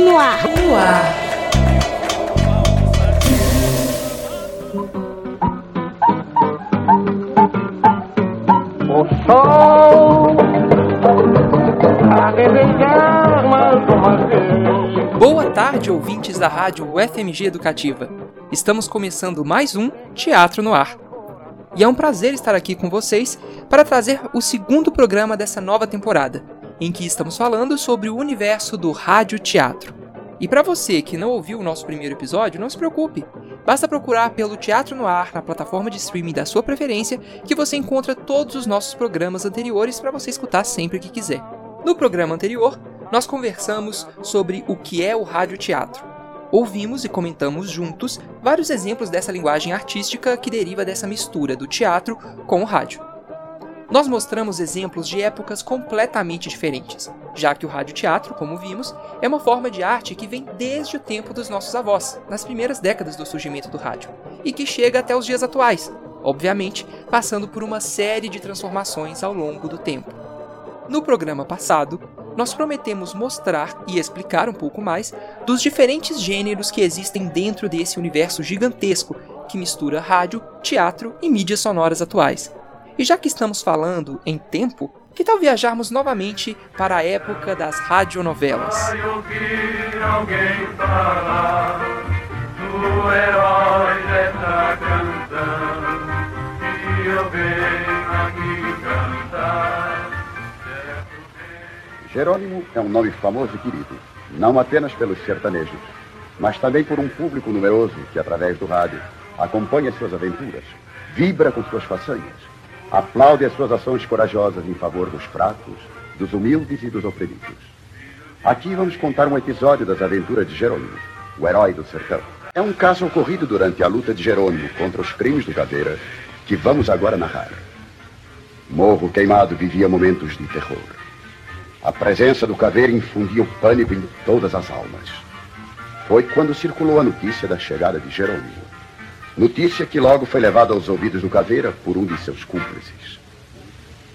no ar. No ar. O sol a desenhar mais uma vez. Boa tarde, ouvintes da rádio UFMG Educativa. Estamos começando mais um Teatro no Ar. E é um prazer estar aqui com vocês para trazer o segundo programa dessa nova temporada, em que estamos falando sobre o universo do rádio teatro. E para você que não ouviu o nosso primeiro episódio, não se preocupe. Basta procurar pelo Teatro no Ar na plataforma de streaming da sua preferência, que você encontra todos os nossos programas anteriores para você escutar sempre que quiser. No programa anterior, nós conversamos sobre o que é o rádio teatro. Ouvimos e comentamos juntos vários exemplos dessa linguagem artística que deriva dessa mistura do teatro com o rádio. Nós mostramos exemplos de épocas completamente diferentes, já que o radioteatro, como vimos, é uma forma de arte que vem desde o tempo dos nossos avós, nas primeiras décadas do surgimento do rádio, e que chega até os dias atuais, obviamente passando por uma série de transformações ao longo do tempo. No programa passado, nós prometemos mostrar e explicar um pouco mais dos diferentes gêneros que existem dentro desse universo gigantesco que mistura rádio, teatro e mídias sonoras atuais. E já que estamos falando em tempo, que tal viajarmos novamente para a época das radionovelas? Jerônimo é um nome famoso e querido, não apenas pelos sertanejos, mas também por um público numeroso que, através do rádio, acompanha suas aventuras, vibra com suas façanhas, aplaude as suas ações corajosas em favor dos fracos, dos humildes e dos oprimidos. Aqui vamos contar um episódio das aventuras de Jerônimo, o herói do sertão. É um caso ocorrido durante a luta de Jerônimo contra os crimes do Caveira, que vamos agora narrar. Morro Queimado vivia momentos de terror. A presença do caveira infundia o pânico em todas as almas. Foi quando circulou a notícia da chegada de Jerônimo. Notícia que logo foi levada aos ouvidos do caveira por um de seus cúmplices.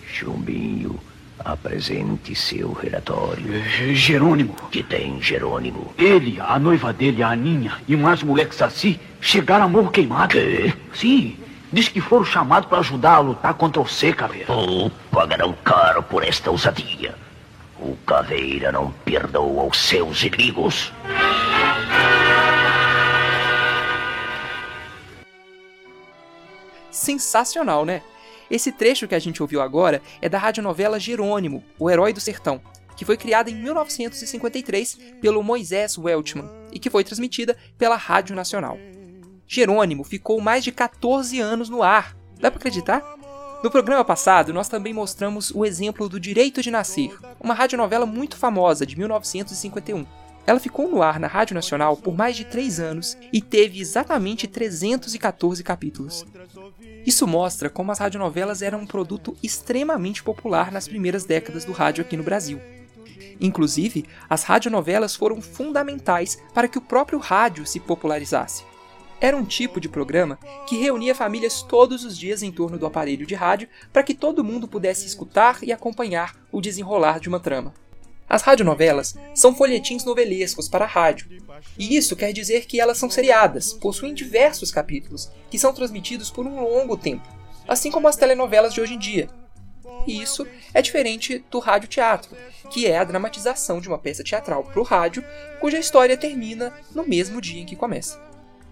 Chumbinho, apresente seu relatório. É, Jerônimo, Que tem Jerônimo? ele, a noiva dele, a Aninha, e mais moleques assim, chegaram a morro queimado. Quê? Sim, diz que foram chamados para ajudar a lutar contra o C, caveira. Oh, pagarão caro por esta ousadia. O Caveira não perdoa os seus inimigos. Sensacional, né? Esse trecho que a gente ouviu agora é da radionovela Jerônimo, o Herói do Sertão, que foi criada em 1953 pelo Moisés Welchman e que foi transmitida pela Rádio Nacional. Jerônimo ficou mais de 14 anos no ar. Dá pra acreditar? No programa passado, nós também mostramos o exemplo do Direito de Nascer, uma radionovela muito famosa de 1951. Ela ficou no ar na Rádio Nacional por mais de 3 anos e teve exatamente 314 capítulos. Isso mostra como as radionovelas eram um produto extremamente popular nas primeiras décadas do rádio aqui no Brasil. Inclusive, as radionovelas foram fundamentais para que o próprio rádio se popularizasse. Era um tipo de programa que reunia famílias todos os dias em torno do aparelho de rádio para que todo mundo pudesse escutar e acompanhar o desenrolar de uma trama. As radionovelas são folhetins novelescos para a rádio, e isso quer dizer que elas são seriadas, possuem diversos capítulos, que são transmitidos por um longo tempo, assim como as telenovelas de hoje em dia. E isso é diferente do radioteatro, que é a dramatização de uma peça teatral para o rádio, cuja história termina no mesmo dia em que começa.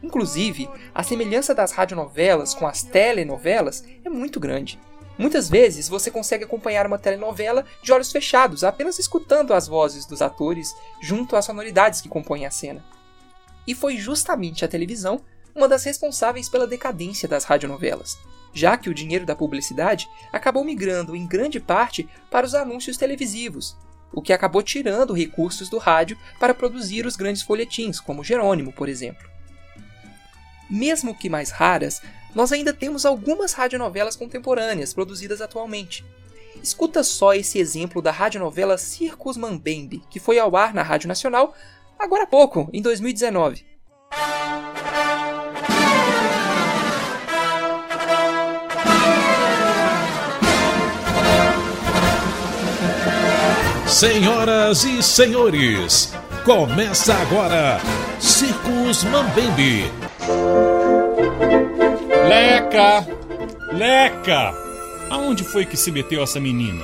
Inclusive, a semelhança das radionovelas com as telenovelas é muito grande. Muitas vezes você consegue acompanhar uma telenovela de olhos fechados, apenas escutando as vozes dos atores junto às sonoridades que compõem a cena. E foi justamente a televisão uma das responsáveis pela decadência das radionovelas, já que o dinheiro da publicidade acabou migrando em grande parte para os anúncios televisivos, o que acabou tirando recursos do rádio para produzir os grandes folhetins, como Jerônimo, por exemplo. Mesmo que mais raras, nós ainda temos algumas radionovelas contemporâneas produzidas atualmente. Escuta só esse exemplo da radionovela Circus Mambembe, que foi ao ar na Rádio Nacional agora há pouco, em 2019. Senhoras e senhores, Começa agora, Circos Mambembe. Leca! Leca! Aonde foi que se meteu essa menina?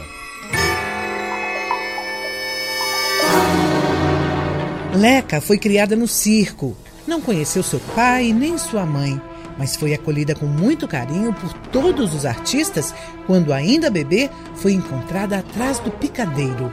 Leca foi criada no circo. Não conheceu seu pai nem sua mãe, mas foi acolhida com muito carinho por todos os artistas quando, ainda bebê, foi encontrada atrás do picadeiro.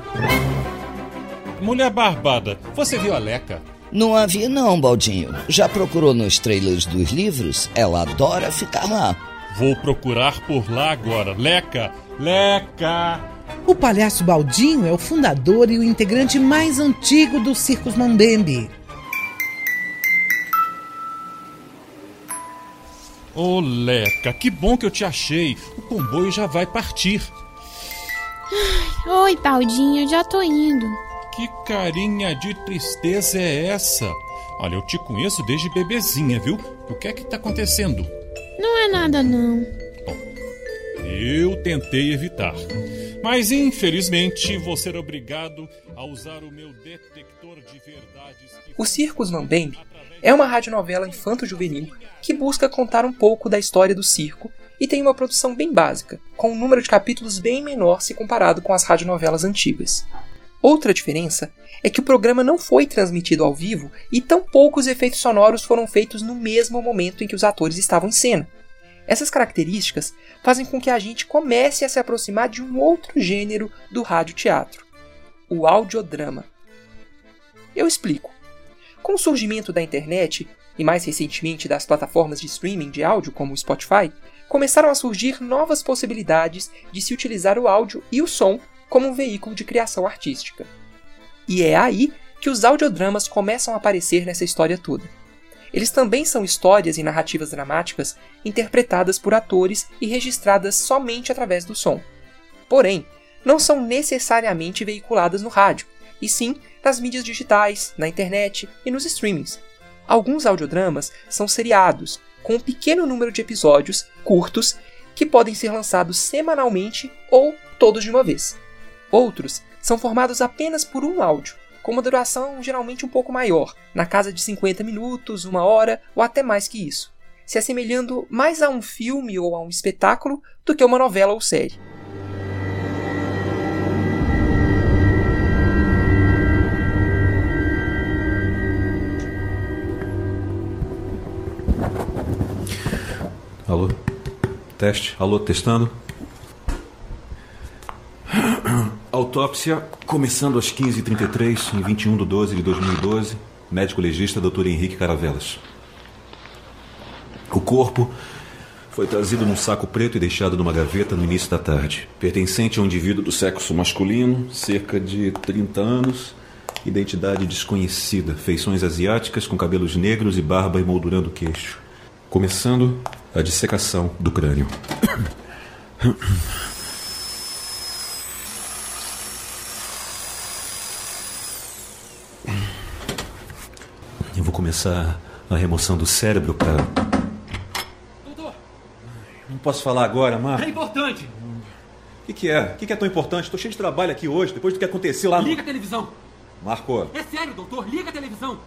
Mulher barbada, você viu a Leca? Não a vi não, Baldinho. Já procurou nos trailers dos livros? Ela adora ficar lá. Vou procurar por lá agora. Leca! Leca! O palhaço Baldinho é o fundador e o integrante mais antigo do Circos Mambembe. Ô, Leca, que bom que eu te achei. O comboio já vai partir. Oi, Baldinho, já tô indo. Que carinha de tristeza é essa? Olha, eu te conheço desde bebezinha, viu? O que é que tá acontecendo? Não é nada, não. Eu tentei evitar. Mas infelizmente vou ser obrigado a usar o meu detector de verdades. Que... O Circus Mambembe é uma radionovela infanto-juvenil que busca contar um pouco da história do circo e tem uma produção bem básica, com um número de capítulos bem menor se comparado com as radionovelas antigas. Outra diferença é que o programa não foi transmitido ao vivo e tão poucos efeitos sonoros foram feitos no mesmo momento em que os atores estavam em cena. Essas características fazem com que a gente comece a se aproximar de um outro gênero do radioteatro, o audiodrama. Eu explico. Com o surgimento da internet e mais recentemente das plataformas de streaming de áudio como o Spotify, começaram a surgir novas possibilidades de se utilizar o áudio e o som como um veículo de criação artística. E é aí que os audiodramas começam a aparecer nessa história toda. Eles também são histórias e narrativas dramáticas interpretadas por atores e registradas somente através do som. Porém, não são necessariamente veiculadas no rádio, e sim nas mídias digitais, na internet e nos streamings. Alguns audiodramas são seriados, com um pequeno número de episódios curtos que podem ser lançados semanalmente ou todos de uma vez. Outros são formados apenas por um áudio, com uma duração geralmente um pouco maior, na casa de 50 minutos, uma hora ou até mais que isso, se assemelhando mais a um filme ou a um espetáculo do que uma novela ou série. Alô? Teste? Alô, testando? Autópsia começando às 15h33, em 21 de 12 de 2012. Médico legista Dr. Henrique Caravelas. O corpo foi trazido num saco preto e deixado numa gaveta no início da tarde. Pertencente a um indivíduo do sexo masculino, cerca de 30 anos, identidade desconhecida, feições asiáticas com cabelos negros e barba emoldurando o queixo. Começando a dissecação do crânio. começar a remoção do cérebro para. Doutor! Não posso falar agora, Marco. É importante! O que, que é? O que, que é tão importante? Estou cheio de trabalho aqui hoje, depois do que aconteceu lá no. Liga a televisão! Marco. É sério, doutor, liga a televisão!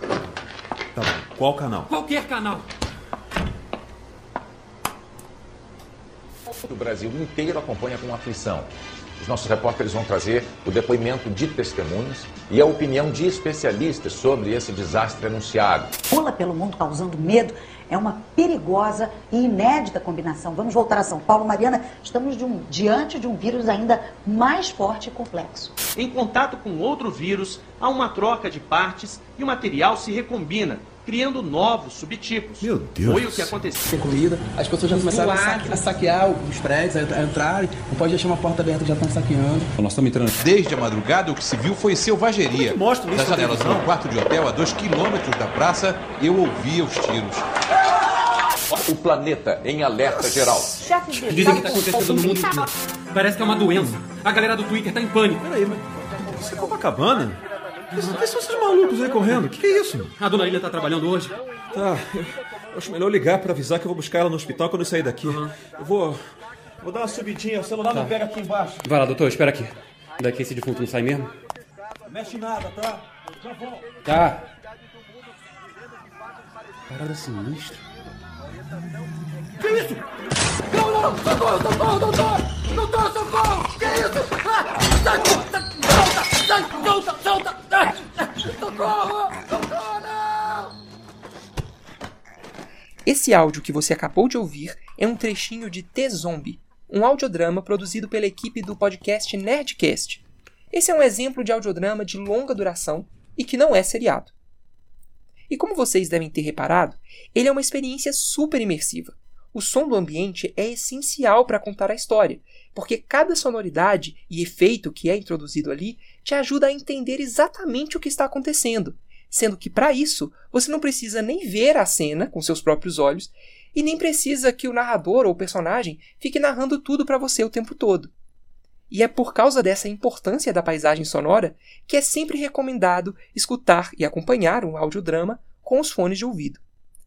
Tá bom. Qual canal? Qualquer canal! O Brasil inteiro acompanha com aflição. Os nossos repórteres vão trazer o depoimento de testemunhas e a opinião de especialistas sobre esse desastre anunciado. Pula pelo mundo causando medo é uma perigosa e inédita combinação. Vamos voltar a São Paulo. Mariana, estamos de um, diante de um vírus ainda mais forte e complexo. Em contato com outro vírus, há uma troca de partes e o material se recombina, criando novos subtipos. Meu Deus. Foi o que aconteceu. Comida, as pessoas já começaram a, saque, a saquear os prédios, a, a entrarem. Não pode deixar uma porta aberta, já estão saqueando. Nós estamos entrando. Desde a madrugada, o que se viu foi selvageria. Mostra isso Das janelas de um quarto de hotel a dois quilômetros da praça, eu ouvia os tiros. O planeta em alerta geral. Dizem que está acontecendo no mundo inteiro. Parece que é uma doença. A galera do Twitter está em pânico. Peraí, mas você é Copacabana? Quem são esses malucos aí correndo? O que, que é isso? A dona Ilha está trabalhando hoje. Tá, eu acho melhor ligar para avisar que eu vou buscar ela no hospital quando eu sair daqui. Uhum. Eu vou. Vou dar uma subidinha, o celular Tá. não pega aqui embaixo. Vai lá, doutor, espera aqui. Daqui esse defunto não sai mesmo? Mexe nada, tá? Tá. Parada sinistra. Que isso? Não, não, socorro, socorro, doutor! Doutor, socorro! Que isso? Ah, sai, sai, sai, solta, solta, solta! Ah, socorro! Socorro, não! Esse áudio que você acabou de ouvir é um trechinho de T-Zombie, um audiodrama produzido pela equipe do podcast Nerdcast. Esse é um exemplo de audiodrama de longa duração e que não é seriado. E como vocês devem ter reparado, ele é uma experiência super imersiva. O som do ambiente é essencial para contar a história, porque cada sonoridade e efeito que é introduzido ali te ajuda a entender exatamente o que está acontecendo, sendo que para isso você não precisa nem ver a cena com seus próprios olhos e nem precisa que o narrador ou personagem fique narrando tudo para você o tempo todo. E é por causa dessa importância da paisagem sonora que é sempre recomendado escutar e acompanhar um audiodrama com os fones de ouvido.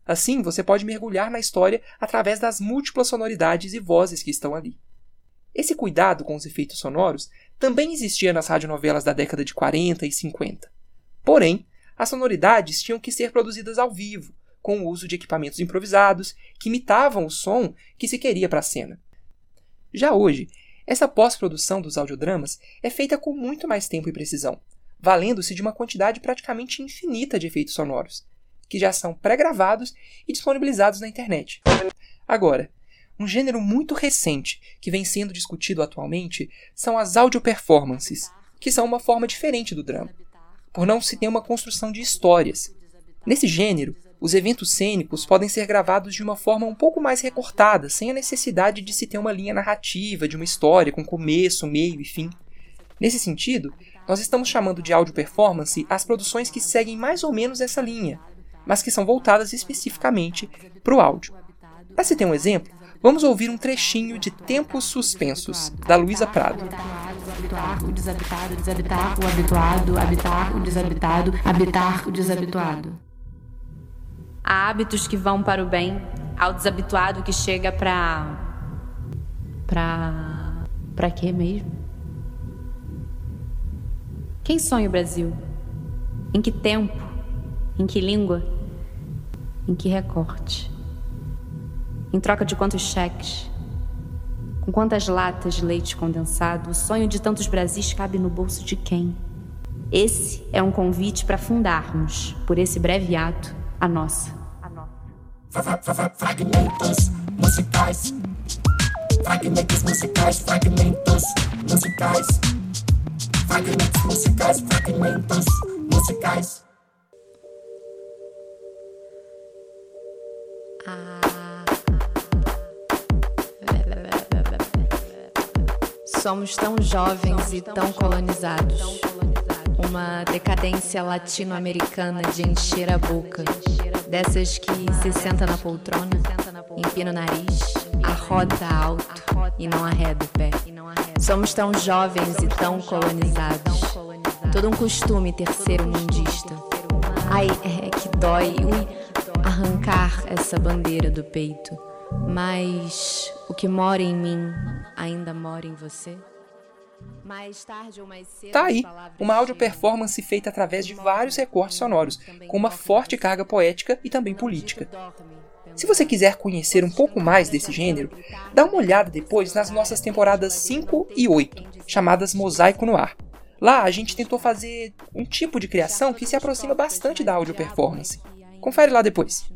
Assim, você pode mergulhar na história através das múltiplas sonoridades e vozes que estão ali. Esse cuidado com os efeitos sonoros também existia nas radionovelas da década de 40 e 50. Porém, as sonoridades tinham que ser produzidas ao vivo, com o uso de equipamentos improvisados que imitavam o som que se queria para a cena. Já hoje, essa pós-produção dos audiodramas é feita com muito mais tempo e precisão, valendo-se de uma quantidade praticamente infinita de efeitos sonoros, que já são pré-gravados e disponibilizados na internet. Agora, um gênero muito recente que vem sendo discutido atualmente são as audio performances, que são uma forma diferente do drama, por não se ter uma construção de histórias. Nesse gênero, os eventos cênicos podem ser gravados de uma forma um pouco mais recortada, sem a necessidade de se ter uma linha narrativa de uma história com começo, meio e fim. Nesse sentido, nós estamos chamando de audio performance as produções que seguem mais ou menos essa linha, mas que são voltadas especificamente para o áudio. Para se ter um exemplo, vamos ouvir um trechinho de Tempos Suspensos, da Luísa Prado. Habituar o desabitado, o habituado, habitar o desabitado, habitar o desabituado. Há hábitos que vão para o bem, ao desabituado que chega para. para. para quê mesmo? Quem sonha o Brasil? Em que tempo? Em que língua? Em que recorte? Em troca de quantos cheques? Com quantas latas de leite condensado o sonho de tantos Brasis cabe no bolso de quem? Esse é um convite para fundarmos, por esse breve ato, a nossa. Fragmentos musicais. Fragmentos musicais, fragmentos musicais. Fragmentos musicais, fragmentos musicais. Somos tão jovens e tão colonizados. Uma decadência latino-americana de encher a boca. Dessas que se senta na poltrona, empina o nariz, arrota alto e não arreda o pé. Somos tão jovens e tão colonizados. Todo um costume terceiro mundista. Ai, é que dói, ui, arrancar essa bandeira do peito. Mas o que mora em mim ainda mora em você? Mais tarde ou mais cedo. Tá aí, uma audio performance feita através de vários recortes sonoros, com uma forte carga poética e também política. Se você quiser conhecer um pouco mais desse gênero, dá uma olhada depois nas nossas temporadas 5 e 8, chamadas Mosaico no Ar. Lá a gente tentou fazer um tipo de criação que se aproxima bastante da audio performance. Confere lá depois.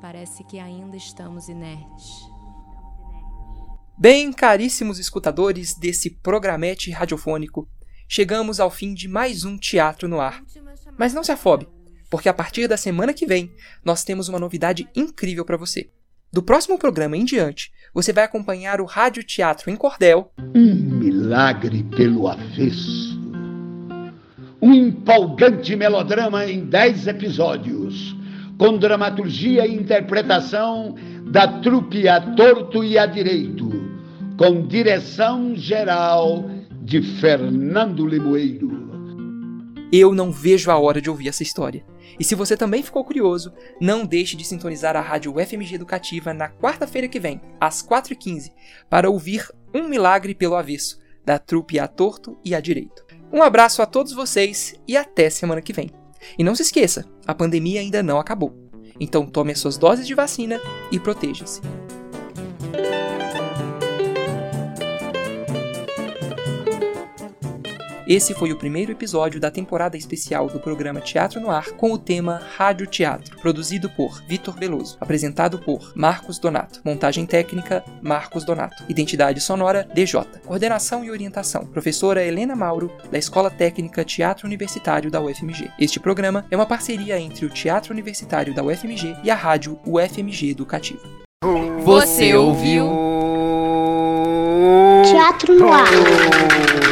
Parece que ainda estamos inertes. Bem, caríssimos escutadores desse programete radiofônico, chegamos ao fim de mais um Teatro no Ar. Mas não se afobe, porque a partir da semana que vem nós temos uma novidade incrível para você. Do próximo programa em diante, você vai acompanhar o Rádio Teatro em Cordel. Um milagre pelo avesso. Um empolgante melodrama em dez episódios, com dramaturgia e interpretação da trupe a torto e a direito, com direção geral de Fernando Limoeiro. Eu não vejo a hora de ouvir essa história. E se você também ficou curioso, não deixe de sintonizar a rádio UFMG Educativa na quarta-feira que vem, às 4h15, para ouvir Um Milagre pelo Avesso, da trupe a torto e a direito. Um abraço a todos vocês e até semana que vem. E não se esqueça, a pandemia ainda não acabou. Então tome as suas doses de vacina e proteja-se. Esse foi o primeiro episódio da temporada especial do programa Teatro no Ar com o tema Rádio Teatro, produzido por Vitor Veloso, apresentado por Marcos Donato, montagem técnica Marcos Donato, identidade sonora DJ, coordenação e orientação professora Helena Mauro, da Escola Técnica Teatro Universitário da UFMG. Este programa é uma parceria entre o Teatro Universitário da UFMG e a rádio UFMG Educativa. Você ouviu Teatro no ar.